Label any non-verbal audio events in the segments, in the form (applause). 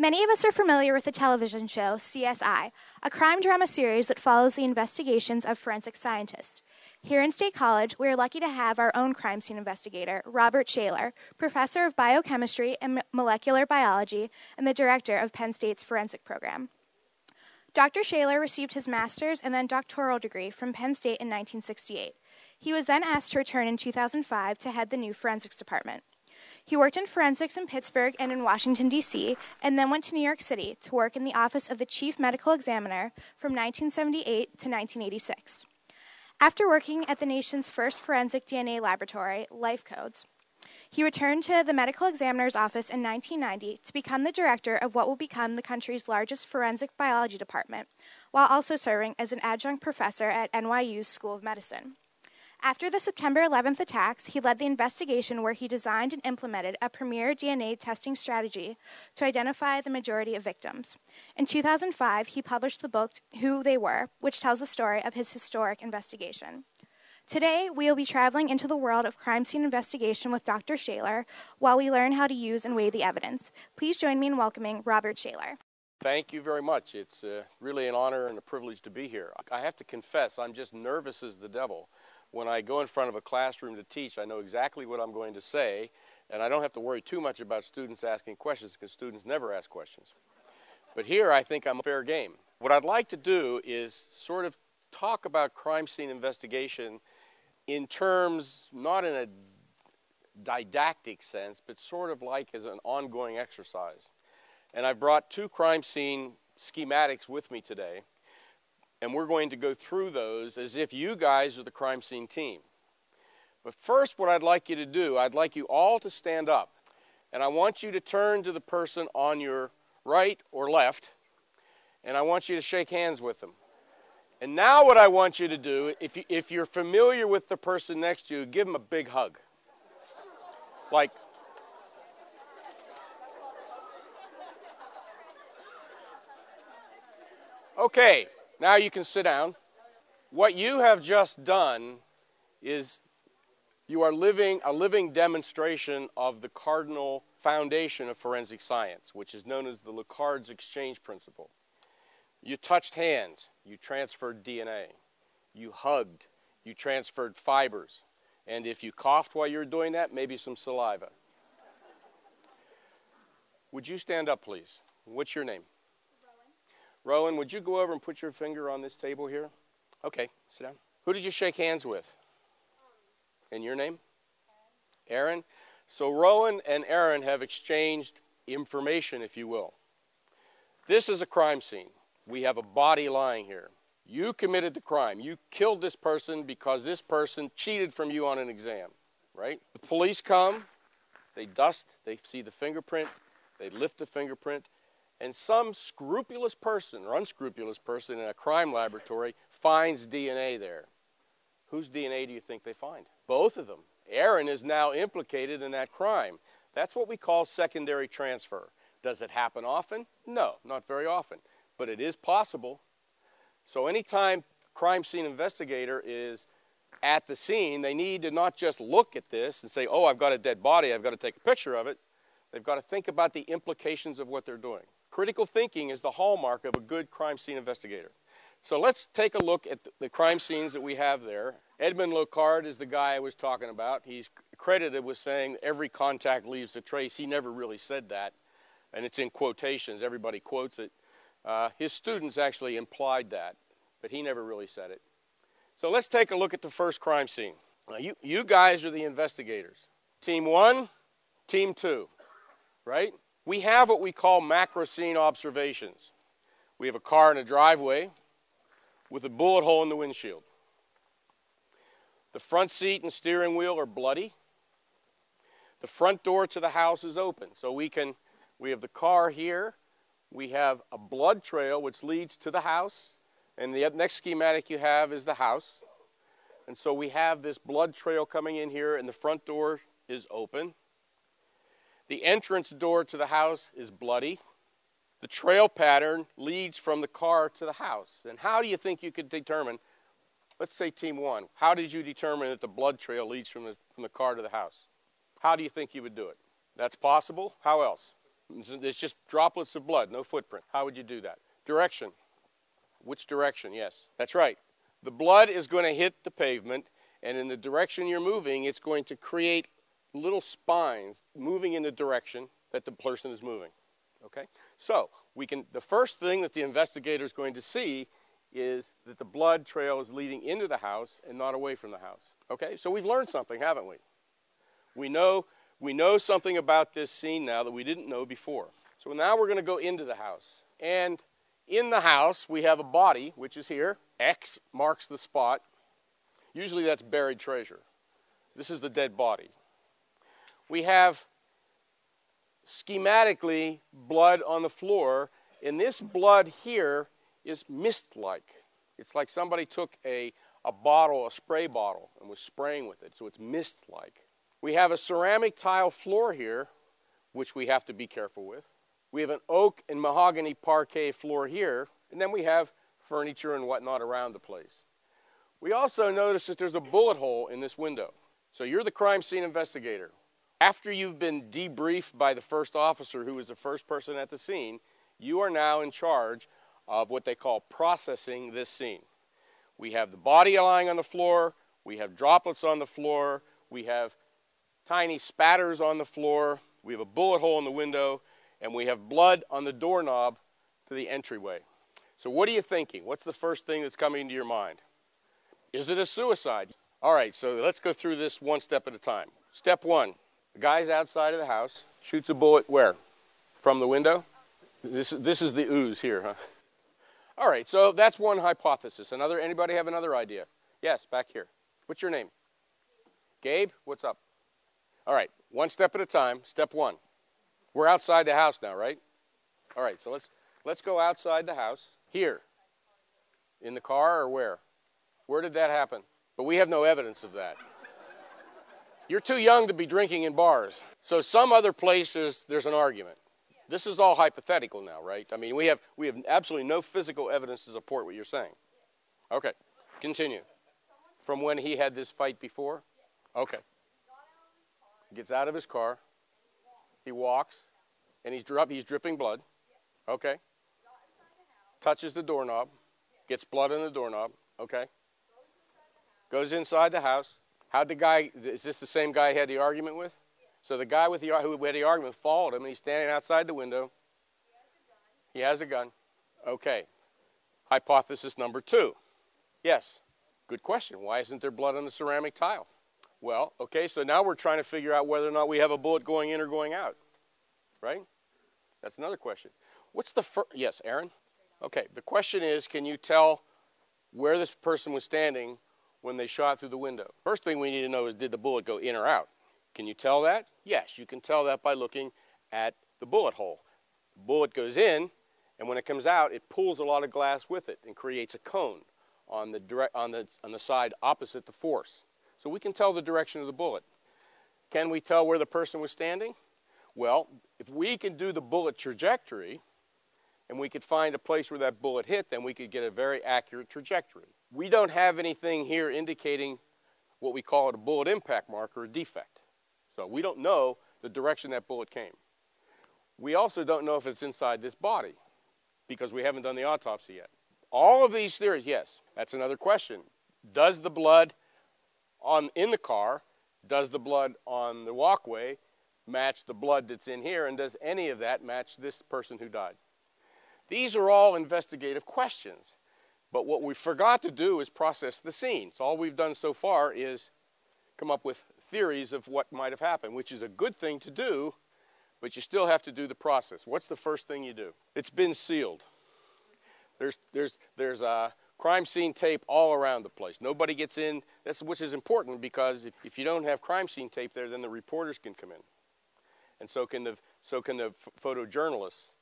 Many of us are familiar with the television show CSI, a crime drama series that follows the investigations of forensic scientists. Here in State College, we are lucky to have our own crime scene investigator, Robert Shaler, professor of biochemistry and molecular biology and the director of Penn State's forensic program. Dr. Shaler received his master's and then doctoral degree from Penn State in 1968. He was then asked to return in 2005 to head the new forensics department. He worked in forensics in Pittsburgh and in Washington, D.C., and then went to New York City to work in the office of the Chief Medical Examiner from 1978 to 1986. After working at the nation's first forensic DNA laboratory, Lifecodes, he returned to the medical examiner's office in 1990 to become the director of what will become the country's largest forensic biology department, while also serving as an adjunct professor at NYU's School of Medicine. After the September 11th attacks, he led the investigation where he designed and implemented a premier DNA testing strategy to identify the majority of victims. In 2005, he published the book Who They Were, which tells the story of his historic investigation. Today, we will be traveling into the world of crime scene investigation with Dr. Shaler while we learn how to use and weigh the evidence. Please join me in welcoming Robert Shaler. Thank you very much. It's uh, really an honor and a privilege to be here. I have to confess, I'm just nervous as the devil when I go in front of a classroom to teach, I know exactly what I'm going to say, and I don't have to worry too much about students asking questions because students never ask questions. But here, I think I'm a fair game. What I'd like to do is sort of talk about crime scene investigation in terms, not in a didactic sense, but sort of like as an ongoing exercise. And I brought two crime scene schematics with me today and we're going to go through those as if you guys are the crime scene team. But first, what I'd like you to do, I'd like you all to stand up, and I want you to turn to the person on your right or left, and I want you to shake hands with them. And now, what I want you to do, if, you, if you're familiar with the person next to you, give them a big hug. Like, okay, now you can sit down. What you have just done is you are living a living demonstration of the cardinal foundation of forensic science, which is known as the Locard's exchange principle. You touched hands, you transferred DNA. You hugged, you transferred fibers. And if you coughed while you were doing that, maybe some saliva. Would you stand up, please? What's your name? Rowan, would you go over and put your finger on this table here? Okay, sit down. Who did you shake hands with? In your name? Aaron. So Rowan and Aaron have exchanged information, if you will. This is a crime scene. We have a body lying here. You committed the crime. You killed this person because this person cheated from you on an exam, right? The police come, they dust, they see the fingerprint, they lift the fingerprint, and some scrupulous person or unscrupulous person in a crime laboratory finds DNA there. Whose DNA do you think they find? Both of them. Aaron is now implicated in that crime. That's what we call secondary transfer. Does it happen often? No, not very often. But it is possible. So anytime crime scene investigator is at the scene, they need to not just look at this and say, oh, I've got a dead body, I've got to take a picture of it. They've got to think about the implications of what they're doing. Critical thinking is the hallmark of a good crime scene investigator. So let's take a look at the crime scenes that we have there. Edmund Locard is the guy I was talking about. He's credited with saying every contact leaves a trace. He never really said that, and it's in quotations. Everybody quotes it. Uh, his students actually implied that, but he never really said it. So let's take a look at the first crime scene. Now, you, you guys are the investigators. Team one, team two, right? We have what we call macro scene observations. We have a car in a driveway with a bullet hole in the windshield. The front seat and steering wheel are bloody. The front door to the house is open. So we can we have the car here. We have a blood trail which leads to the house. And the next schematic you have is the house. And so we have this blood trail coming in here, and the front door is open. The entrance door to the house is bloody. The trail pattern leads from the car to the house. And how do you think you could determine? Let's say team one. How did you determine that the blood trail leads from the, from the car to the house? How do you think you would do it? That's possible. How else? It's just droplets of blood, no footprint. How would you do that? Direction. Which direction? Yes, that's right. The blood is going to hit the pavement, and in the direction you're moving, it's going to create little spines moving in the direction that the person is moving. Okay? So, we can the first thing that the investigator is going to see is that the blood trail is leading into the house and not away from the house. Okay? So we've learned something, haven't we? We know we know something about this scene now that we didn't know before. So now we're going to go into the house. And in the house, we have a body, which is here. X marks the spot. Usually that's buried treasure. This is the dead body. We have schematically blood on the floor, and this blood here is mist like. It's like somebody took a, a bottle, a spray bottle, and was spraying with it, so it's mist like. We have a ceramic tile floor here, which we have to be careful with. We have an oak and mahogany parquet floor here, and then we have furniture and whatnot around the place. We also notice that there's a bullet hole in this window. So you're the crime scene investigator. After you've been debriefed by the first officer, who was the first person at the scene, you are now in charge of what they call processing this scene. We have the body lying on the floor, we have droplets on the floor, we have tiny spatters on the floor, we have a bullet hole in the window, and we have blood on the doorknob to the entryway. So, what are you thinking? What's the first thing that's coming to your mind? Is it a suicide? All right, so let's go through this one step at a time. Step one the guy's outside of the house, shoots a bullet where? From the window? This, this is the ooze here, huh? All right, so that's one hypothesis. Another, anybody have another idea? Yes, back here. What's your name? Gabe, what's up? All right, one step at a time. Step one. We're outside the house now, right? All right, so let's let's go outside the house. Here. In the car or where? Where did that happen? But we have no evidence of that. You're too young to be drinking in bars. So some other places there's an argument. This is all hypothetical now, right? I mean, we have we have absolutely no physical evidence to support what you're saying. Okay. Continue. From when he had this fight before? Okay. Gets out of his car. He walks and he's drip, he's dripping blood. Okay. Touches the doorknob. Gets blood on the doorknob. Okay. Goes inside the house. How'd the guy, is this the same guy he had the argument with? So the guy with the, who had the argument followed him, and he's standing outside the window. He has a gun. Okay. Hypothesis number two. Yes. Good question. Why isn't there blood on the ceramic tile? Well, okay, so now we're trying to figure out whether or not we have a bullet going in or going out. Right? That's another question. What's the first? Yes, Aaron? Okay, the question is can you tell where this person was standing when they shot through the window. First thing we need to know is did the bullet go in or out? Can you tell that? Yes, you can tell that by looking at the bullet hole. The bullet goes in, and when it comes out, it pulls a lot of glass with it and creates a cone on the, on the, on the side opposite the force. So we can tell the direction of the bullet. Can we tell where the person was standing? Well, if we can do the bullet trajectory, and we could find a place where that bullet hit, then we could get a very accurate trajectory. We don't have anything here indicating what we call a bullet impact mark or a defect. So we don't know the direction that bullet came. We also don't know if it's inside this body because we haven't done the autopsy yet. All of these theories, yes, that's another question. Does the blood on in the car, does the blood on the walkway match the blood that's in here and does any of that match this person who died? These are all investigative questions. But what we forgot to do is process the scene. So all we've done so far is come up with theories of what might have happened, which is a good thing to do, but you still have to do the process. What's the first thing you do? It's been sealed. There's there's there's a crime scene tape all around the place. Nobody gets in. That's which is important because if, if you don't have crime scene tape there, then the reporters can come in, and so can the so can the photojournalists.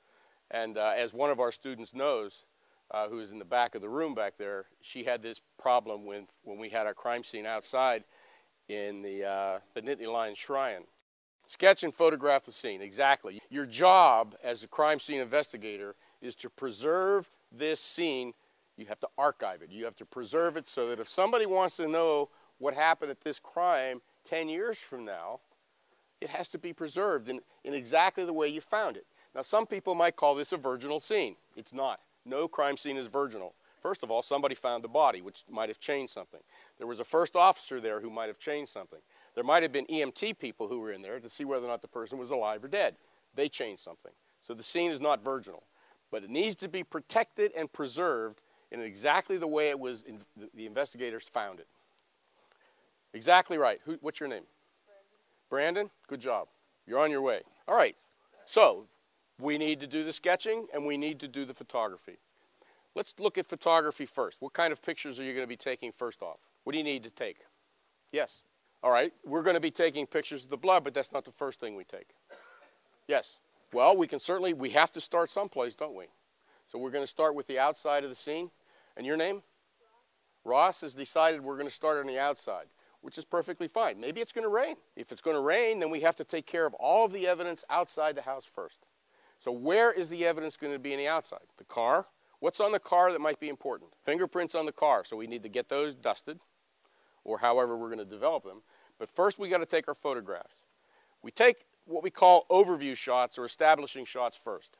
And uh, as one of our students knows, uh, was in the back of the room back there, she had this problem when, when we had our crime scene outside in the, uh, the Nittany Lion Shrine. Sketch and photograph the scene, exactly. Your job as a crime scene investigator is to preserve this scene. You have to archive it. You have to preserve it so that if somebody wants to know what happened at this crime 10 years from now, it has to be preserved in, in exactly the way you found it. Now, some people might call this a virginal scene. It's not. No crime scene is virginal. First of all, somebody found the body, which might have changed something. There was a first officer there who might have changed something. There might have been EMT people who were in there to see whether or not the person was alive or dead. They changed something. So the scene is not virginal. But it needs to be protected and preserved in exactly the way it was in, the investigators found it. Exactly right. Who, what's your name? Brandon. Brandon? Good job. You're on your way. All right. So we need to do the sketching and we need to do the photography. Let's look at photography first. What kind of pictures are you going to be taking first off? What do you need to take? Yes. All right. We're going to be taking pictures of the blood, but that's not the first thing we take. Yes. Well, we can certainly, we have to start someplace, don't we? So we're going to start with the outside of the scene. And your name? Ross. Ross has decided we're going to start on the outside, which is perfectly fine. Maybe it's going to rain. If it's going to rain, then we have to take care of all of the evidence outside the house first. So where is the evidence going to be in the outside? The car. What's on the car that might be important? Fingerprints on the car. So we need to get those dusted, or however we're going to develop them. But first, we got to take our photographs. We take what we call overview shots or establishing shots first.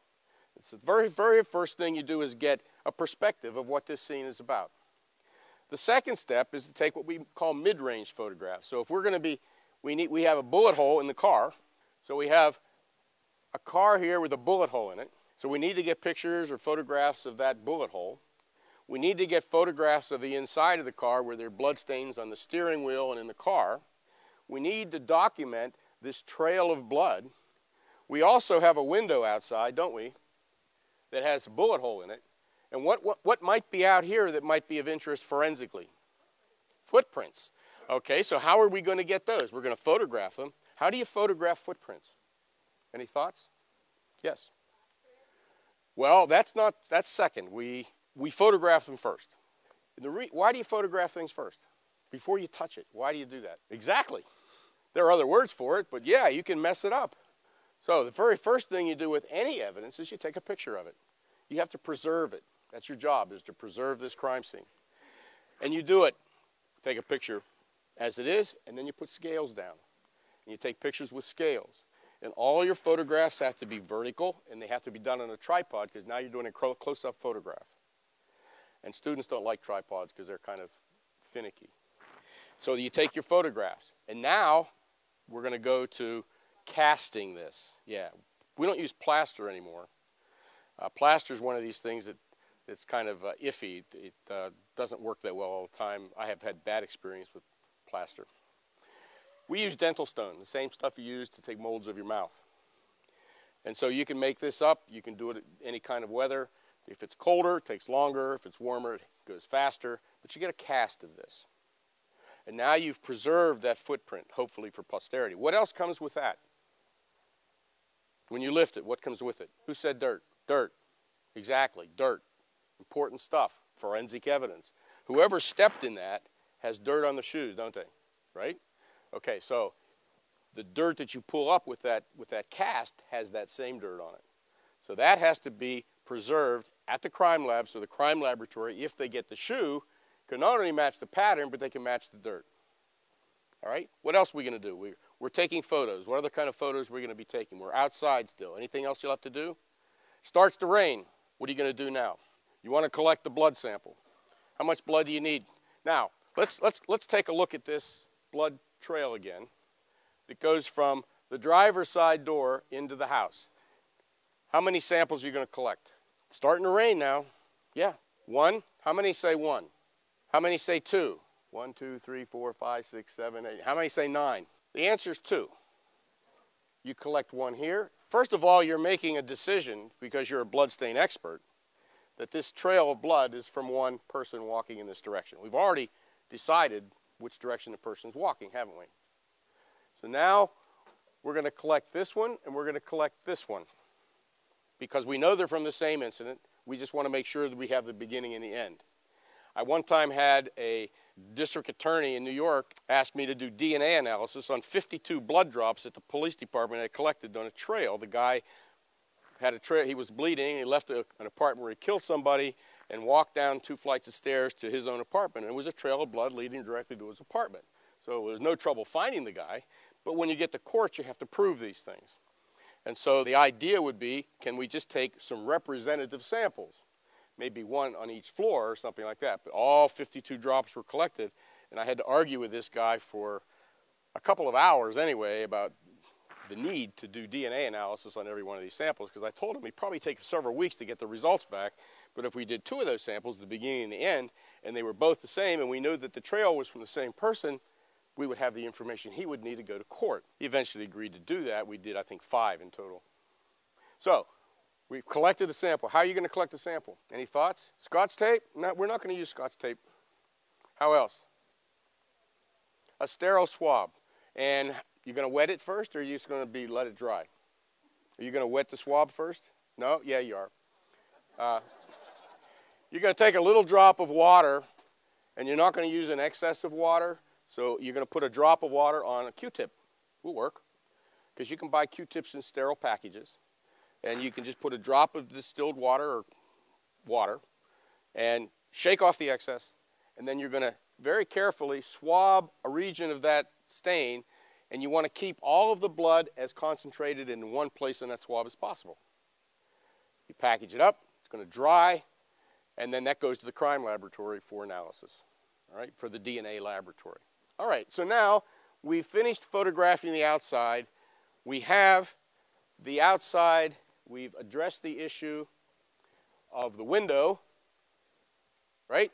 It's the very, very first thing you do is get a perspective of what this scene is about. The second step is to take what we call mid-range photographs. So if we're going to be, we need, we have a bullet hole in the car. So we have a car here with a bullet hole in it. So we need to get pictures or photographs of that bullet hole. We need to get photographs of the inside of the car where there are blood stains on the steering wheel and in the car. We need to document this trail of blood. We also have a window outside, don't we, that has a bullet hole in it. And what, what, what might be out here that might be of interest forensically? Footprints. Okay, so how are we going to get those? We're going to photograph them. How do you photograph footprints? Any thoughts? Yes. Well, that's not that's second. We we photograph them first. The re, why do you photograph things first? Before you touch it. Why do you do that? Exactly. There are other words for it, but yeah, you can mess it up. So the very first thing you do with any evidence is you take a picture of it. You have to preserve it. That's your job is to preserve this crime scene. And you do it. Take a picture as it is, and then you put scales down. And you take pictures with scales. And all your photographs have to be vertical, and they have to be done on a tripod because now you're doing a close-up photograph. And students don't like tripods because they're kind of finicky. So you take your photographs, and now we're going to go to casting this. Yeah, we don't use plaster anymore. Uh, plaster is one of these things that it's kind of uh, iffy. It uh, doesn't work that well all the time. I have had bad experience with plaster. We use dental stone, the same stuff you use to take molds of your mouth. And so you can make this up. You can do it any kind of weather. If it's colder, it takes longer. If it's warmer, it goes faster. But you get a cast of this. And now you've preserved that footprint, hopefully for posterity. What else comes with that? When you lift it, what comes with it? Who said dirt? Dirt. Exactly, dirt. Important stuff, forensic evidence. Whoever stepped in that has dirt on the shoes, don't they? Right? Okay, so the dirt that you pull up with that with that cast has that same dirt on it. So that has to be preserved at the crime lab so the crime laboratory, if they get the shoe, can not only match the pattern, but they can match the dirt. All right? What else are we going to do? We, we're taking photos. What other kind of photos are we going to be taking? We're outside still. Anything else you'll have to do? Starts to rain. What are you going to do now? You want to collect the blood sample. How much blood do you need? Now, let's, let's, let's take a look at this blood trail again that goes from the driver's side door into the house. How many samples are you going to collect? It's starting to rain now. Yeah, one. How many say one? How many say two? One, two, three, four, five, six, seven, eight. How many say nine? The answer is two. You collect one here. First of all, you're making a decision because you're a bloodstain expert that this trail of blood is from one person walking in this direction. We've already decided which direction the person's walking, haven't we? So now we're going to collect this one and we're going to collect this one. Because we know they're from the same incident, we just want to make sure that we have the beginning and the end. I one time had a district attorney in New York ask me to do DNA analysis on 52 blood drops that the police department had collected on a trail. The guy had a trail, he was bleeding, he left a, an apartment where he killed somebody and walked down two flights of stairs to his own apartment. And it was a trail of blood leading directly to his apartment. So it was no trouble finding the guy. But when you get to court, you have to prove these things. And so the idea would be can we just take some representative samples? Maybe one on each floor or something like that. But all 52 drops were collected, and I had to argue with this guy for a couple of hours anyway about the need to do DNA analysis on every one of these samples because I told him it'd probably take several weeks to get the results back. But if we did two of those samples, the beginning and the end, and they were both the same, and we knew that the trail was from the same person, we would have the information he would need to go to court. He eventually agreed to do that. We did, I think, five in total. So we've collected the sample. How are you going to collect the sample? Any thoughts? Scotch tape? No, we're not going to use Scotch tape. How else? A sterile swab. And you're going to wet it first, or are you just going to be let it dry? Are you going to wet the swab first? No? Yeah, you are. Uh, you're going to take a little drop of water, and you're not going to use an excess of water. So you're going to put a drop of water on a Q-tip. Will work, because you can buy Q-tips in sterile packages, and you can just put a drop of distilled water or water, and shake off the excess, and then you're going to very carefully swab a region of that stain and you want to keep all of the blood as concentrated in one place in that swab as possible. You package it up, it's going to dry, and then that goes to the crime laboratory for analysis, all right, for the DNA laboratory. All right, so now we've finished photographing the outside. We have the outside, we've addressed the issue of the window, right?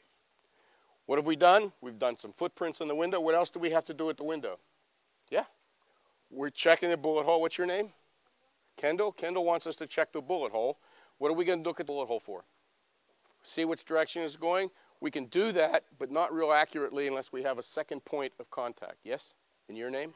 What have we done? We've done some footprints in the window. What else do we have to do at the window? Yeah. We're checking the bullet hole. What's your name? Kendall. Kendall wants us to check the bullet hole. What are we going to look at the bullet hole for? See which direction it's going? We can do that, but not real accurately unless we have a second point of contact. Yes? In your name?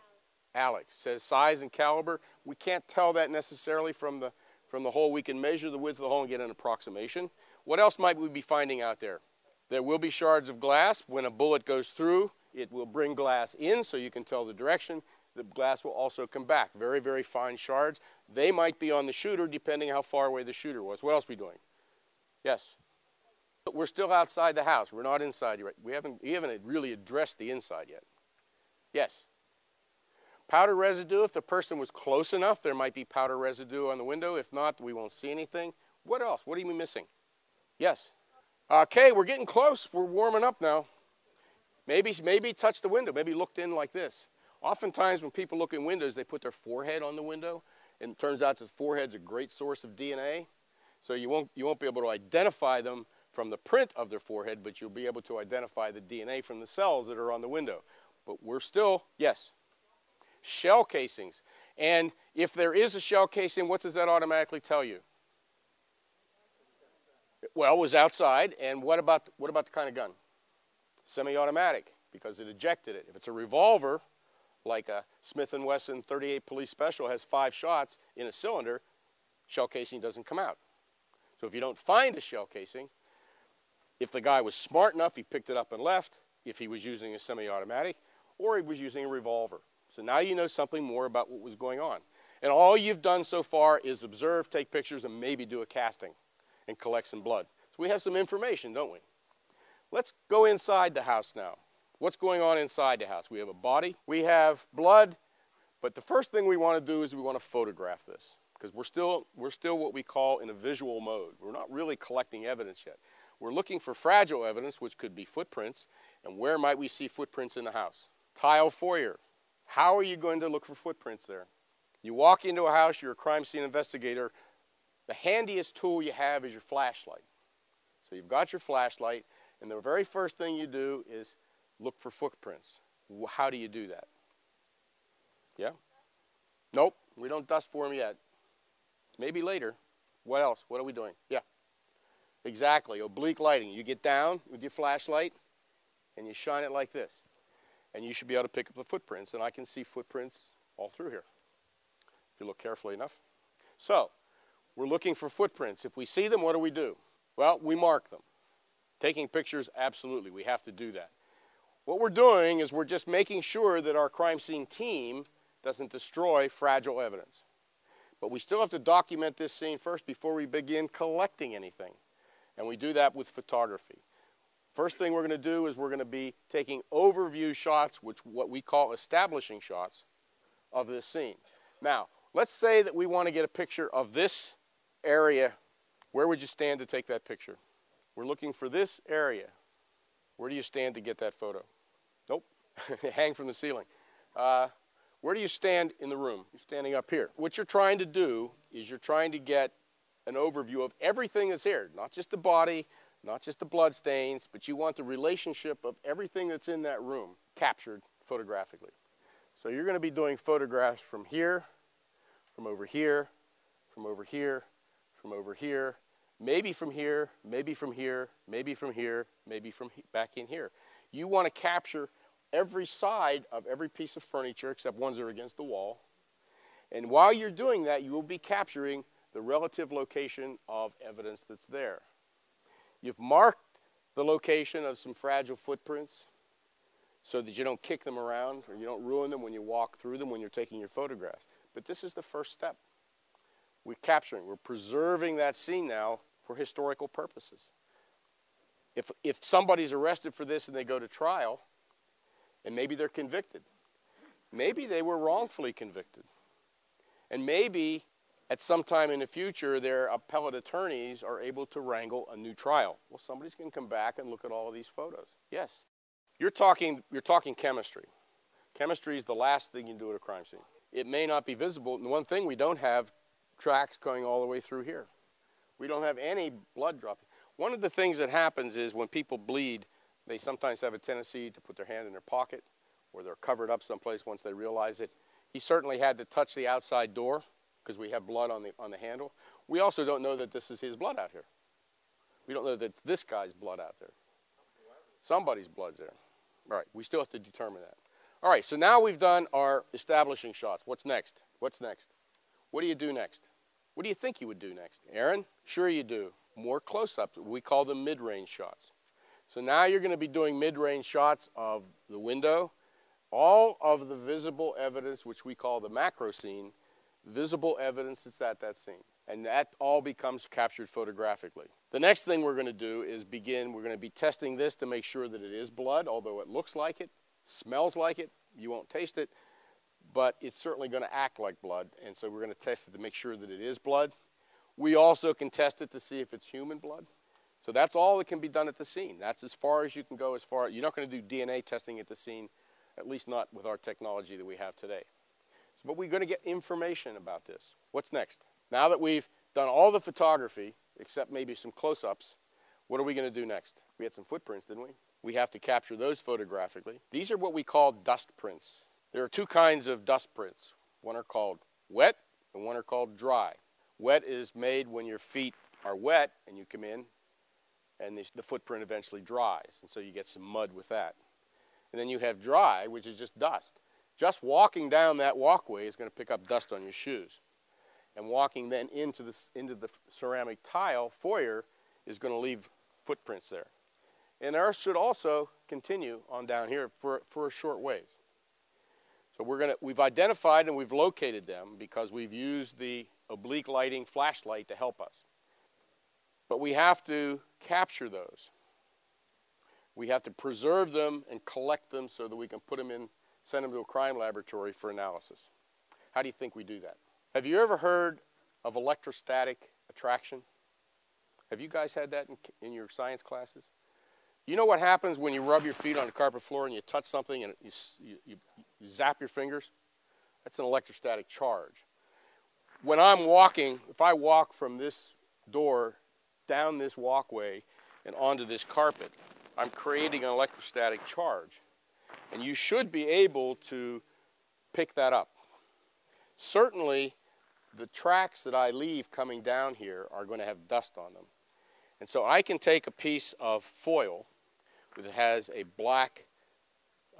Alex. Says size and caliber. We can't tell that necessarily from the from the hole. We can measure the width of the hole and get an approximation. What else might we be finding out there? There will be shards of glass. When a bullet goes through, it will bring glass in so you can tell the direction. The glass will also come back. Very, very fine shards. They might be on the shooter depending how far away the shooter was. What else are we doing? Yes? But we're still outside the house. We're not inside yet. We haven't, we haven't really addressed the inside yet. Yes? Powder residue, if the person was close enough, there might be powder residue on the window. If not, we won't see anything. What else? What are you missing? Yes? Okay, we're getting close. We're warming up now. Maybe, maybe touch the window. Maybe looked in like this. Oftentimes, when people look in windows, they put their forehead on the window, and it turns out the forehead's a great source of DNA. So you won't, you won't be able to identify them from the print of their forehead, but you'll be able to identify the DNA from the cells that are on the window. But we're still, yes, shell casings. And if there is a shell casing, what does that automatically tell you? Well, it was outside, and what about, what about the kind of gun? semi-automatic because it ejected it. If it's a revolver, like a Smith & Wesson 38 Police Special has five shots in a cylinder, shell casing doesn't come out. So if you don't find a shell casing, if the guy was smart enough, he picked it up and left, if he was using a semi-automatic, or he was using a revolver. So now you know something more about what was going on. And all you've done so far is observe, take pictures, and maybe do a casting and collect some blood. So we have some information, don't we? Let's go inside the house now. What's going on inside the house? We have a body, we have blood, but the first thing we want to do is we want to photograph this because we're still, we're still what we call in a visual mode. We're not really collecting evidence yet. We're looking for fragile evidence, which could be footprints, and where might we see footprints in the house? Tile foyer. How are you going to look for footprints there? You walk into a house, you're a crime scene investigator. The handiest tool you have is your flashlight. So you've got your flashlight, and the very first thing you do is look for footprints. How do you do that? Yeah? Nope, we don't dust for them yet. Maybe later. What else? What are we doing? Yeah. Exactly. Oblique lighting. You get down with your flashlight and you shine it like this. And you should be able to pick up the footprints. And I can see footprints all through here if you look carefully enough. So, we're looking for footprints. If we see them, what do we do? Well, we mark them. Taking pictures, absolutely, we have to do that. What we're doing is we're just making sure that our crime scene team doesn't destroy fragile evidence. But we still have to document this scene first before we begin collecting anything. And we do that with photography. First thing we're going to do is we're going to be taking overview shots, which what we call establishing shots of this scene. Now, Let's say that we want to get a picture of this area. Where would you stand to take that picture? We're looking for this area. Where do you stand to get that photo? Nope. (laughs) Hang from the ceiling. Uh, where do you stand in the room? You're standing up here. What you're trying to do is you're trying to get an overview of everything that's here, not just the body, not just the blood stains, but you want the relationship of everything that's in that room captured photographically. So you're going to be doing photographs from here, from over here, from over here, from over here, maybe from here, maybe from here, maybe from here, maybe from he- back in here. You want to capture every side of every piece of furniture except ones that are against the wall. And while you're doing that, you will be capturing the relative location of evidence that's there. You've marked the location of some fragile footprints so that you don't kick them around or you don't ruin them when you walk through them when you're taking your photographs. But this is the first step. We're capturing, we're preserving that scene now for historical purposes. If, if somebody's arrested for this and they go to trial, and maybe they're convicted, maybe they were wrongfully convicted. And maybe at some time in the future, their appellate attorneys are able to wrangle a new trial. Well, somebody's going to come back and look at all of these photos. Yes. You're talking, you're talking chemistry. Chemistry is the last thing you do at a crime scene. It may not be visible. And the one thing we don't have tracks going all the way through here. We don't have any blood dropping. One of the things that happens is when people bleed, they sometimes have a tendency to put their hand in their pocket or they're covered up someplace once they realize it. He certainly had to touch the outside door because we have blood on the, on the handle. We also don't know that this is his blood out here. We don't know that it's this guy's blood out there. Somebody's blood's there. All right, we still have to determine that. All right, so now we've done our establishing shots. What's next? What's next? What do you do next? What do you think you would do next? Aaron? Sure, you do. More close ups. We call them mid range shots. So now you're going to be doing mid range shots of the window, all of the visible evidence, which we call the macro scene, visible evidence that's at that scene. And that all becomes captured photographically. The next thing we're going to do is begin, we're going to be testing this to make sure that it is blood, although it looks like it, smells like it, you won't taste it, but it's certainly going to act like blood. And so we're going to test it to make sure that it is blood. We also can test it to see if it's human blood. So that's all that can be done at the scene. That's as far as you can go as far you're not going to do DNA testing at the scene, at least not with our technology that we have today. But we're going to get information about this. What's next? Now that we've done all the photography, except maybe some close ups, what are we going to do next? We had some footprints, didn't we? We have to capture those photographically. These are what we call dust prints. There are two kinds of dust prints. One are called wet and one are called dry. Wet is made when your feet are wet and you come in and the, the footprint eventually dries. And so you get some mud with that. And then you have dry, which is just dust. Just walking down that walkway is going to pick up dust on your shoes. And walking then into the, into the ceramic tile foyer is going to leave footprints there. And ours should also continue on down here for, for a short ways. So we're going to, we've identified and we've located them because we've used the oblique lighting flashlight to help us. But we have to capture those. We have to preserve them and collect them so that we can put them in send them to a crime laboratory for analysis. How do you think we do that? Have you ever heard of electrostatic attraction? Have you guys had that in, in your science classes? You know what happens when you rub your feet on the carpet floor and you touch something and you, you, you zap your fingers? That's an electrostatic charge. When I'm walking, if I walk from this door down this walkway and onto this carpet, I'm creating an electrostatic charge. And you should be able to pick that up. Certainly, the tracks that I leave coming down here are going to have dust on them. And so I can take a piece of foil that has a black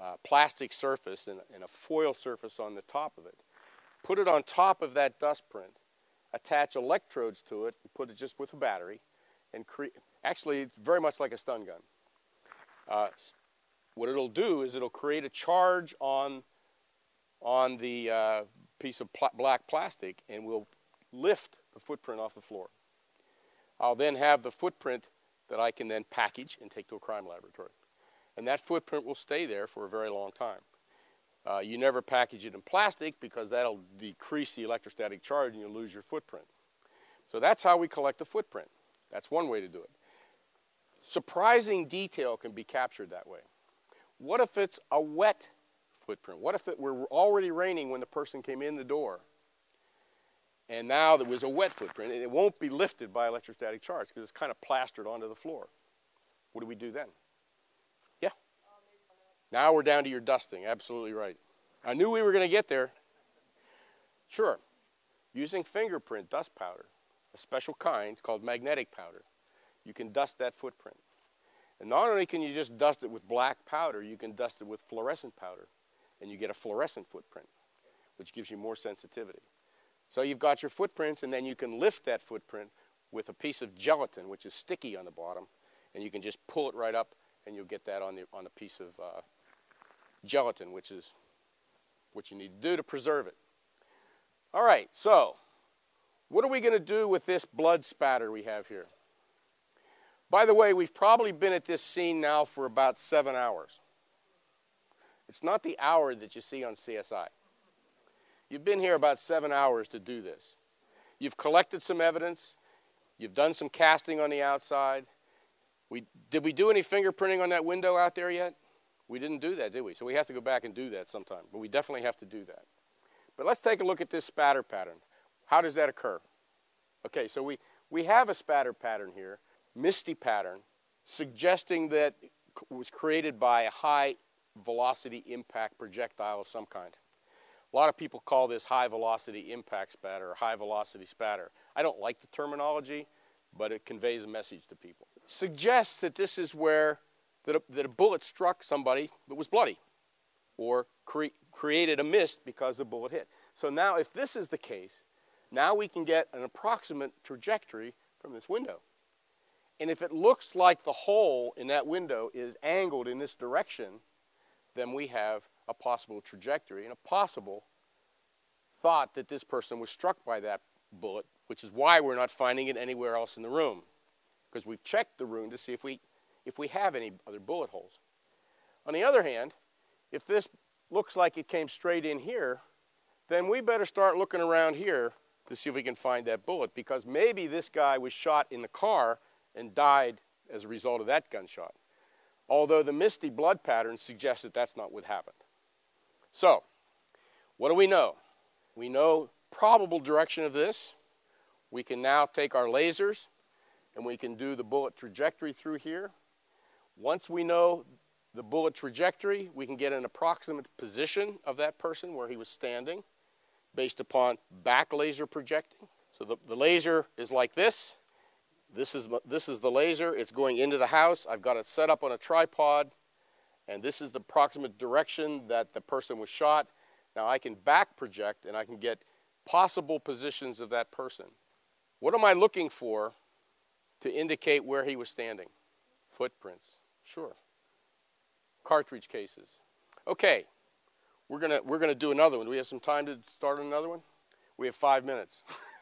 uh, plastic surface and, and, a foil surface on the top of it, put it on top of that dust print, attach electrodes to it, and put it just with a battery, and create. Actually, it's very much like a stun gun. Uh, what it'll do is it'll create a charge on on the uh, piece of pl- black plastic and will lift the footprint off the floor. I'll then have the footprint that I can then package and take to a crime laboratory. And that footprint will stay there for a very long time. Uh, you never package it in plastic because that'll decrease the electrostatic charge and you'll lose your footprint. So that's how we collect the footprint. That's one way to do it. Surprising detail can be captured that way. What if it's a wet footprint? What if it were already raining when the person came in the door? And now there was a wet footprint, and it won't be lifted by electrostatic charge because it's kind of plastered onto the floor. What do we do then? Yeah. Now we're down to your dusting. Absolutely right. I knew we were going to get there. Sure. Using fingerprint dust powder, a special kind called magnetic powder, you can dust that footprint. And not only can you just dust it with black powder, you can dust it with fluorescent powder, and you get a fluorescent footprint, which gives you more sensitivity. So you've got your footprints, and then you can lift that footprint with a piece of gelatin, which is sticky on the bottom, and you can just pull it right up, and you'll get that on the on a piece of uh, gelatin, which is what you need to do to preserve it. All right, so what are we going to do with this blood spatter we have here? By the way, we've probably been at this scene now for about seven hours. It's not the hour that you see on CSI. You've been here about seven hours to do this. You've collected some evidence. You've done some casting on the outside. We, did we do any fingerprinting on that window out there yet? We didn't do that, did we? So we have to go back and do that sometime. But we definitely have to do that. But let's take a look at this spatter pattern. How does that occur? Okay, so we, we have a spatter pattern here, misty pattern, suggesting that was created by a high velocity impact projectile of some kind. A lot of people call this high velocity impact spatter or high velocity spatter. I don't like the terminology, but it conveys a message to people. Suggests that this is where that a, that a bullet struck somebody that was bloody or cre- created a mist because the bullet hit. So now, if this is the case, now we can get an approximate trajectory from this window. And if it looks like the hole in that window is angled in this direction, then we have a possible trajectory and a possible thought that this person was struck by that bullet, which is why we're not finding it anywhere else in the room. Because we've checked the room to see if we, if we have any other bullet holes. On the other hand, if this looks like it came straight in here, then we better start looking around here to see if we can find that bullet because maybe this guy was shot in the car and died as a result of that gunshot. Although the misty blood pattern suggests that that's not what happened. So, what do we know? We know probable direction of this. We can now take our lasers and we can do the bullet trajectory through here. Once we know the bullet trajectory, we can get an approximate position of that person where he was standing based upon back laser projecting. So the, the laser is like this. This is, this is the laser. It's going into the house. I've got it set up on a tripod, and this is the approximate direction that the person was shot. Now I can back project and I can get possible positions of that person. What am I looking for to indicate where he was standing? Footprints. Sure. Cartridge cases. Okay, we're gonna we're gonna do another one. Do we have some time to start another one? We have five minutes. (laughs)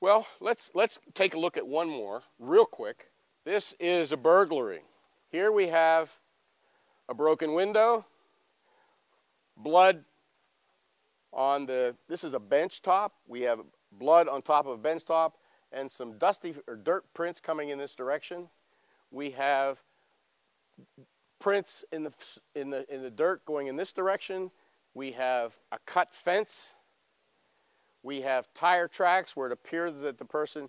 well, let's let's take a look at one more real quick. This is a burglary. Here we have a broken window, blood on the. This is a bench top. We have blood on top of a bench top and some dusty or dirt prints coming in this direction. We have prints in the in the in the dirt going in this direction we have a cut fence. We have tire tracks where it appears that the person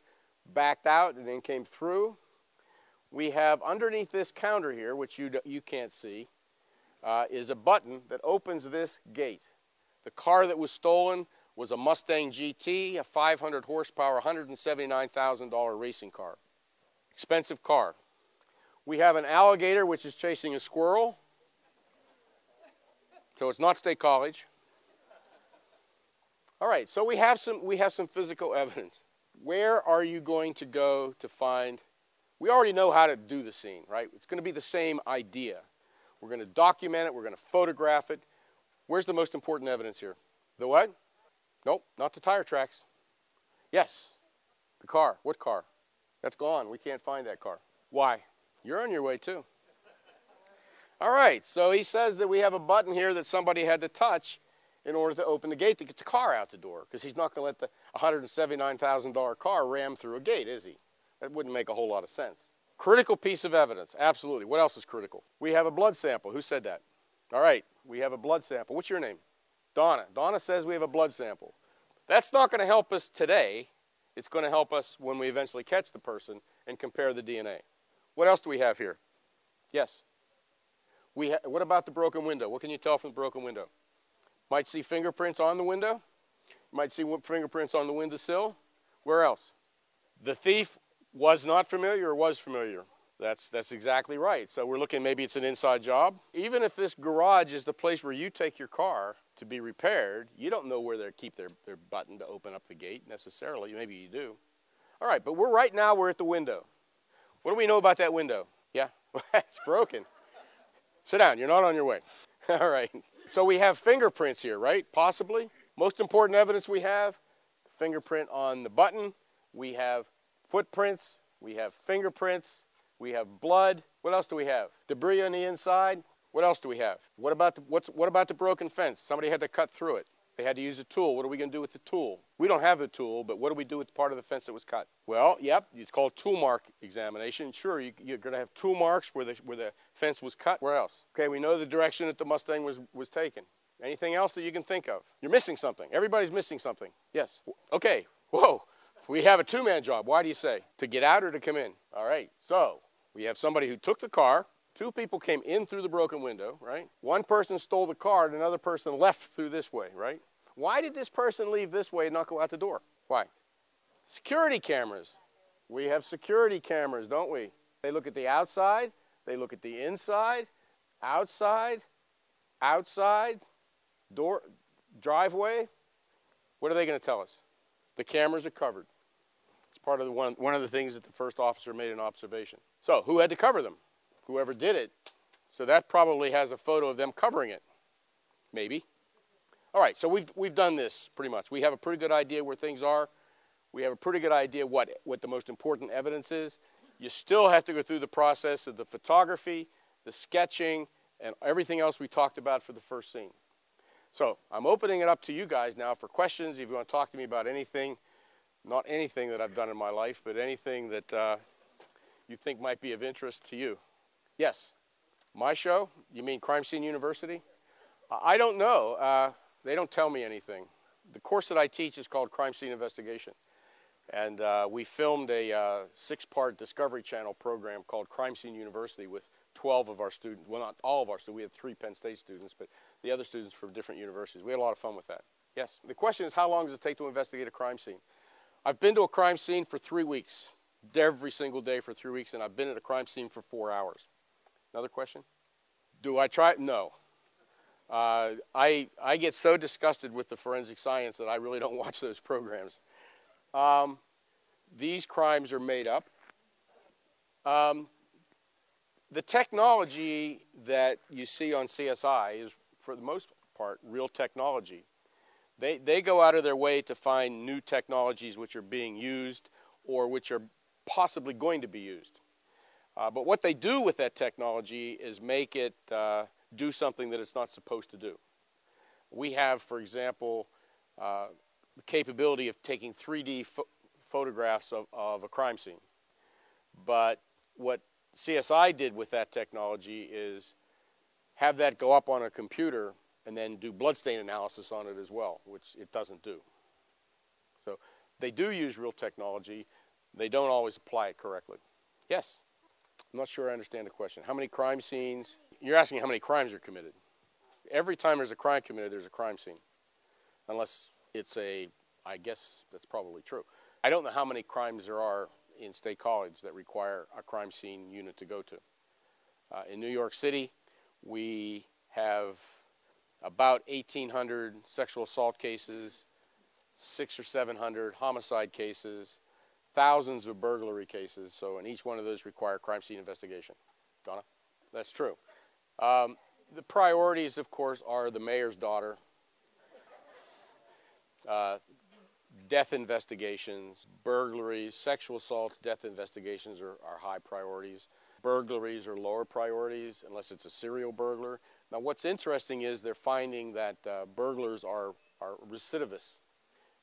backed out and then came through. We have underneath this counter here, which you, you can't see, uh, is a button that opens this gate. The car that was stolen was a Mustang GT, a 500 horsepower, $179,000 racing car. Expensive car. We have an alligator which is chasing a squirrel. So it's not State College. All right, so we have some we have some physical evidence. Where are you going to go to find we already know how to do the scene, right? It's going to be the same idea. We're going to document it, we're going to photograph it. Where's the most important evidence here? The what? Nope, not the tire tracks. Yes. The car. What car? That's gone. We can't find that car. Why? You're on your way too. All right, so he says that we have a button here that somebody had to touch in order to open the gate to get the car out the door because he's not going to let the $179,000 car ram through a gate, is he? That wouldn't make a whole lot of sense. Critical piece of evidence, absolutely. What else is critical? We have a blood sample. Who said that? All right, we have a blood sample. What's your name? Donna. Donna says we have a blood sample. That's not going to help us today. It's going to help us when we eventually catch the person and compare the DNA. What else do we have here? Yes. We ha- what about the broken window? What can you tell from the broken window? Might see fingerprints on the window. Might see fingerprints on the windowsill. Where else? The thief was not familiar or was familiar. That's, that's exactly right. So we're looking, maybe it's an inside job. Even if this garage is the place where you take your car to be repaired, you don't know where they keep their, their button to open up the gate necessarily. Maybe you do. All right, but we're right now, we're at the window. What do we know about that window? Yeah, (laughs) it's broken. Sit down, you're not on your way. (laughs) All right. So we have fingerprints here, right? Possibly. Most important evidence we have fingerprint on the button. We have footprints. We have fingerprints. We have blood. What else do we have? Debris on the inside. What else do we have? What about the, what's, what about the broken fence? Somebody had to cut through it. They had to use a tool. What are we going to do with the tool? We don't have the tool, but what do we do with part of the fence that was cut? Well, yep, it's called tool mark examination. Sure, you, are going to have tool marks where the, where the fence was cut. Where else? Okay, we know the direction that the Mustang was, was taken. Anything else that you can think of? You're missing something. Everybody's missing something. Yes. Okay. Whoa. We have a two man job. Why do you say? To get out or to come in? All right. So we have somebody who took the car. Two people came in through the broken window, right? One person stole the car and another person left through this way, right? Why did this person leave this way and not go out the door? Why? Security cameras. We have security cameras, don't we? They look at the outside, they look at the inside, outside, outside, door, driveway. What are they going to tell us? The cameras are covered. It's part of the one, one of the things that the first officer made an observation. So, who had to cover them? Whoever did it. So that probably has a photo of them covering it. Maybe. All right, so we've, we've done this pretty much. We have a pretty good idea where things are. We have a pretty good idea what, what the most important evidence is. You still have to go through the process of the photography, the sketching, and everything else we talked about for the first scene. So I'm opening it up to you guys now for questions. If you want to talk to me about anything, not anything that I've done in my life, but anything that uh, you think might be of interest to you. Yes. My show? You mean Crime Scene University? I don't know. Uh, they don't tell me anything. The course that I teach is called Crime Scene Investigation. And uh, we filmed a uh, six part Discovery Channel program called Crime Scene University with 12 of our students. Well, not all of our students. We had three Penn State students, but the other students from different universities. We had a lot of fun with that. Yes. The question is how long does it take to investigate a crime scene? I've been to a crime scene for three weeks, every single day for three weeks, and I've been at a crime scene for four hours. Another question? Do I try? No. Uh, I, I get so disgusted with the forensic science that I really don't (laughs) watch those programs. Um, these crimes are made up. Um, the technology that you see on CSI is, for the most part, real technology. They, they go out of their way to find new technologies which are being used or which are possibly going to be used. Uh, but what they do with that technology is make it uh, do something that it's not supposed to do. We have, for example, uh, the capability of taking 3D ph- photographs of, of a crime scene. But what CSI did with that technology is have that go up on a computer and then do bloodstain analysis on it as well, which it doesn't do. So they do use real technology, they don't always apply it correctly. Yes? I'm not sure I understand the question. How many crime scenes? You're asking how many crimes are committed. Every time there's a crime committed, there's a crime scene. Unless it's a, I guess that's probably true. I don't know how many crimes there are in State College that require a crime scene unit to go to. Uh, in New York City, we have about 1,800 sexual assault cases, six or 700 homicide cases, thousands of burglary cases. So, and each one of those require crime scene investigation. Donna, that's true. Um, the priorities, of course, are the mayor's daughter. Uh, death investigations, burglaries, sexual assaults, death investigations are, are high priorities. Burglaries are lower priorities unless it's a serial burglar. Now, what's interesting is they're finding that uh, burglars are, are recidivists.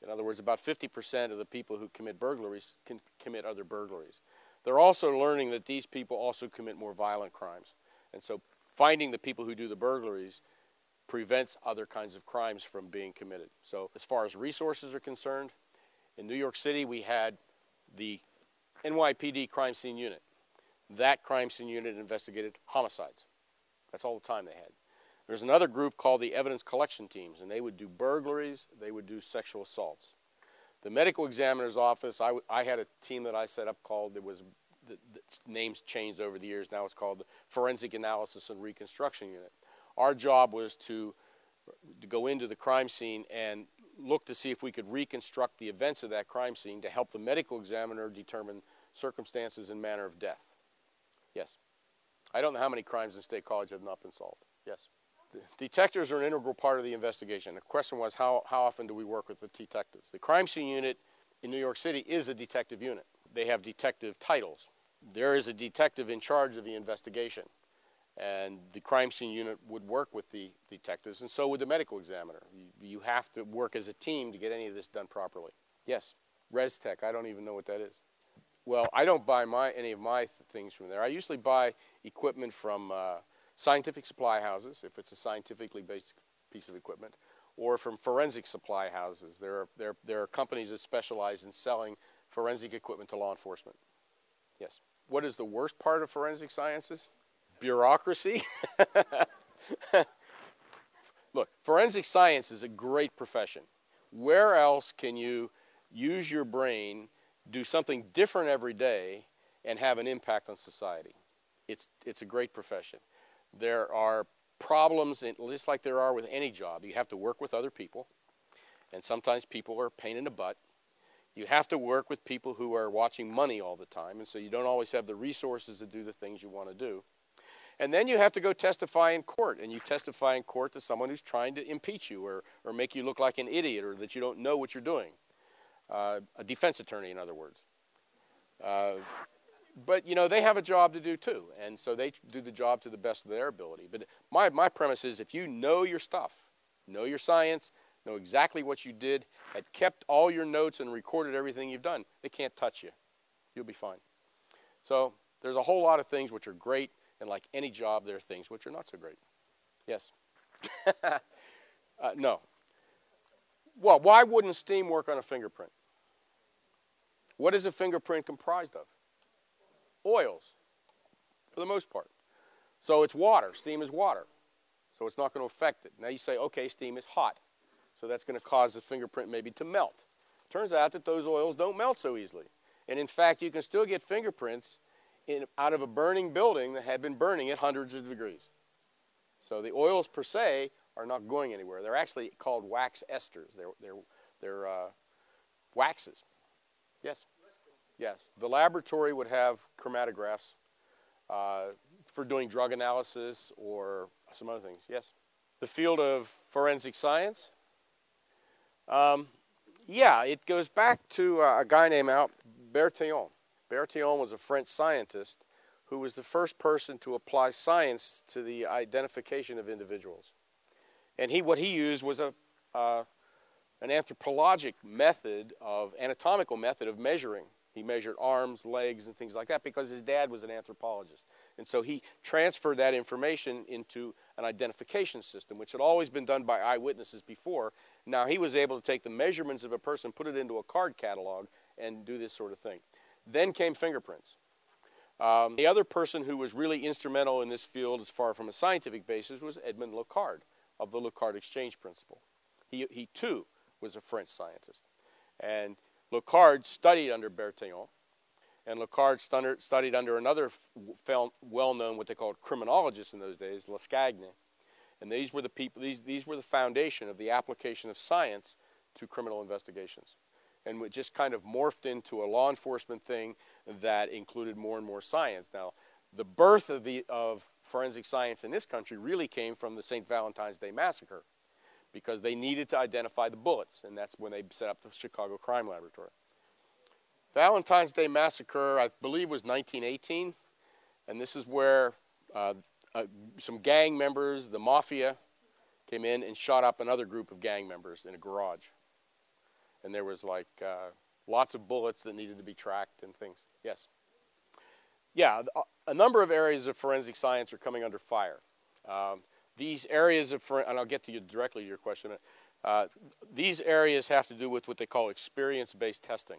In other words, about 50% of the people who commit burglaries can commit other burglaries. They're also learning that these people also commit more violent crimes. And so finding the people who do the burglaries prevents other kinds of crimes from being committed. So, as far as resources are concerned, in New York City we had the NYPD crime scene unit. That crime scene unit investigated homicides. That's all the time they had. There's another group called the evidence collection teams, and they would do burglaries, they would do sexual assaults. The medical examiner's office, I, I had a team that I set up called, it was, the, the names changed over the years, now it's called the Forensic Analysis and Reconstruction Unit. Our job was to, to go into the crime scene and look to see if we could reconstruct the events of that crime scene to help the medical examiner determine circumstances and manner of death. Yes. I don't know how many crimes in State College have not been solved. Yes. Detectives are an integral part of the investigation. The question was how, how often do we work with the detectives? The crime scene unit in New York City is a detective unit. They have detective titles. There is a detective in charge of the investigation. And the crime scene unit would work with the detectives, and so would the medical examiner. You, you have to work as a team to get any of this done properly. Yes, ResTech, I don't even know what that is. Well, I don't buy my, any of my things from there. I usually buy equipment from uh, scientific supply houses, if it's a scientifically based piece of equipment, or from forensic supply houses. There are, there, there are companies that specialize in selling forensic equipment to law enforcement. Yes. What is the worst part of forensic sciences? Bureaucracy. (laughs) Look, forensic science is a great profession. Where else can you use your brain, do something different every day, and have an impact on society? It's, it's a great profession. There are problems, in, just like there are with any job. You have to work with other people, and sometimes people are pain in the butt. You have to work with people who are watching money all the time, and so you don't always have the resources to do the things you want to do. And then you have to go testify in court, and you testify in court to someone who's trying to impeach you or, or make you look like an idiot or that you don't know what you're doing. Uh, a defense attorney, in other words. Uh, but you know they have a job to do too, and so they do the job to the best of their ability. But my my premise is if you know your stuff, know your science, know exactly what you did, had kept all your notes and recorded everything you've done, they can't touch you. You'll be fine. So there's a whole lot of things which are great, and like any job, there are things which are not so great. Yes. (laughs) uh, no. Well, why wouldn't steam work on a fingerprint? What is a fingerprint comprised of? Oils for the most part. So it's water. Steam is water. So it's not going to affect it. Now you say, okay, steam is hot. So that's going to cause the fingerprint maybe to melt. Turns out that those oils don't melt so easily. And in fact, you can still get fingerprints in, out of a burning building that had been burning at hundreds of degrees. So the oils per se are not going anywhere. They're actually called wax esters. They're, they're, they're uh, waxes. Yes? Yes, the laboratory would have chromatographs uh, for doing drug analysis or some other things. Yes, the field of forensic science. Um, yeah, it goes back to uh, a guy named Albert Bertillon. Bertillon was a French scientist who was the first person to apply science to the identification of individuals. And he, what he used was a, uh, an anthropologic method of anatomical method of measuring he measured arms, legs, and things like that because his dad was an anthropologist. And so he transferred that information into an identification system, which had always been done by eyewitnesses before. Now he was able to take the measurements of a person, put it into a card catalog, and do this sort of thing. Then came fingerprints. Um, the other person who was really instrumental in this field, as far from a scientific basis, was Edmond Locard of the Locard exchange principle. He, he too was a French scientist. And Locard studied under Bertillon, and Locard studied under another well known, what they called criminologist in those days, Lacassagne. And these were the people, these, these were the foundation of the application of science to criminal investigations. And it just kind of morphed into a law enforcement thing that included more and more science. Now, the birth of, the, of forensic science in this country really came from the St. Valentine's Day Massacre because they needed to identify the bullets, and that's when they set up the Chicago Crime Laboratory. Valentine's Day Massacre, I believe, was 1918, and this is where uh, uh, some gang members, the mafia, came in and shot up another group of gang members in a garage. And there was like uh, lots of bullets that needed to be tracked and things. Yes? Yeah, a number of areas of forensic science are coming under fire. Um, these areas of, and I'll get to you directly to your question, uh, these areas have to do with what they call experience based testing.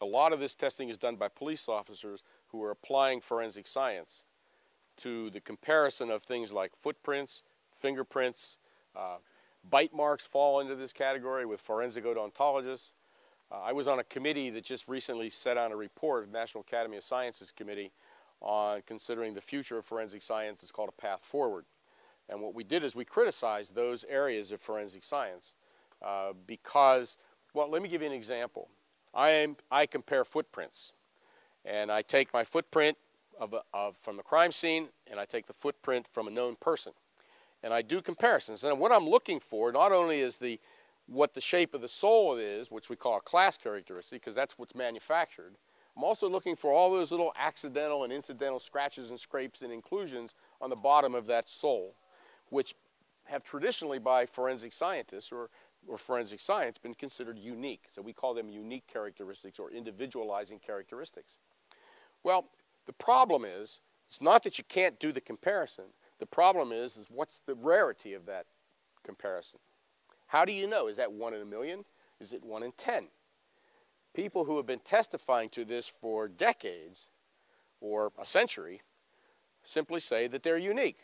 A lot of this testing is done by police officers who are applying forensic science to the comparison of things like footprints, fingerprints, uh, bite marks fall into this category with forensic odontologists. Uh, I was on a committee that just recently set out a report, National Academy of Sciences Committee, on considering the future of forensic science. It's called A Path Forward. And what we did is we criticized those areas of forensic science uh, because, well, let me give you an example. I, am, I compare footprints, and I take my footprint of, a, of, from the crime scene, and I take the footprint from a known person, and I do comparisons. And what I'm looking for not only is the what the shape of the sole is, which we call a class characteristic, because that's what's manufactured. I'm also looking for all those little accidental and incidental scratches and scrapes and inclusions on the bottom of that sole, which have traditionally, by forensic scientists or, or forensic science, been considered unique. So we call them unique characteristics or individualizing characteristics. Well, the problem is, it's not that you can't do the comparison. The problem is, is what's the rarity of that comparison? How do you know? Is that one in a million? Is it one in ten? People who have been testifying to this for decades or a century simply say that they're unique.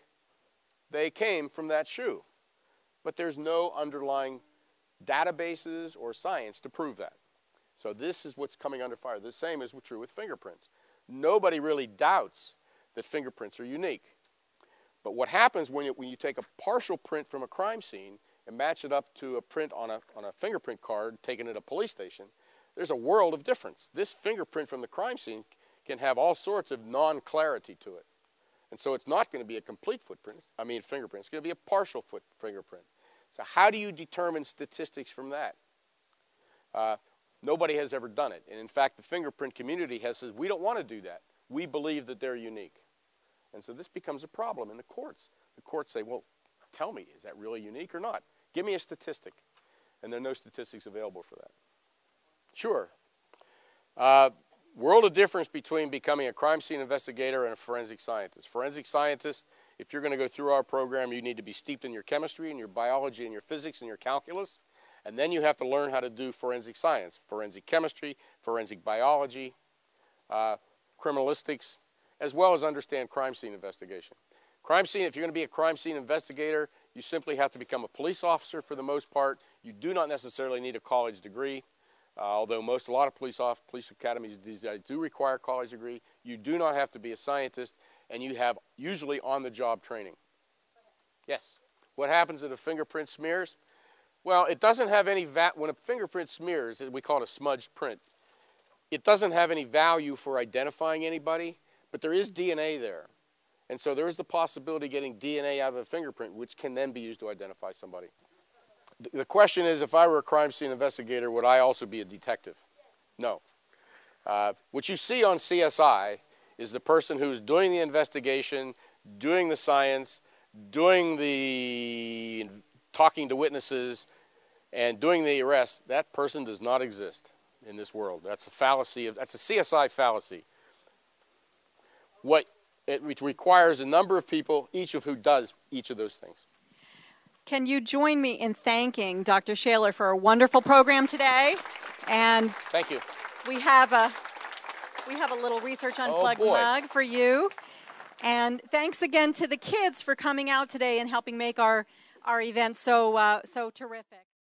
They came from that shoe. But there's no underlying databases or science to prove that. So this is what's coming under fire. The same is true with fingerprints nobody really doubts that fingerprints are unique. But what happens when you, when you take a partial print from a crime scene and match it up to a print on a, on a fingerprint card taken at a police station, there's a world of difference. This fingerprint from the crime scene can have all sorts of non clarity to it. And so it's not going to be a complete footprint, I mean, fingerprint. It's going to be a partial foot fingerprint. So, how do you determine statistics from that? Uh, Nobody has ever done it. And in fact, the fingerprint community has said, we don't want to do that. We believe that they're unique. And so this becomes a problem in the courts. The courts say, well, tell me, is that really unique or not? Give me a statistic. And there are no statistics available for that. Sure. Uh, world of difference between becoming a crime scene investigator and a forensic scientist. Forensic scientist, if you're going to go through our program, you need to be steeped in your chemistry and your biology and your physics and your calculus. And then you have to learn how to do forensic science, forensic chemistry, forensic biology, uh, criminalistics, as well as understand crime scene investigation. Crime scene, if you're going to be a crime scene investigator, you simply have to become a police officer for the most part. You do not necessarily need a college degree, Uh, although most, a lot of police, off, police academies do require a college degree. You do not have to be a scientist, and you have usually on the job training. Yes. What happens if a fingerprint smears? Well, it doesn't have any va- when a fingerprint smears, we call it a smudged print. It doesn't have any value for identifying anybody, but there is DNA there. And so there is the possibility of getting DNA out of a fingerprint, which can then be used to identify somebody. The question is if I were a crime scene investigator, would I also be a detective? No. Uh, what you see on CSI is the person who's doing the investigation, doing the science, doing the talking to witnesses, and doing the arrest, that person does not exist in this world. That's a fallacy. Of, that's a CSI fallacy. What it requires a number of people, each of who does each of those things. Can you join me in thanking Dr. Shaler for a wonderful program today? And thank you. We have a we have a little research unplugged oh mug for you. And thanks again to the kids for coming out today and helping make our our event so uh, so terrific.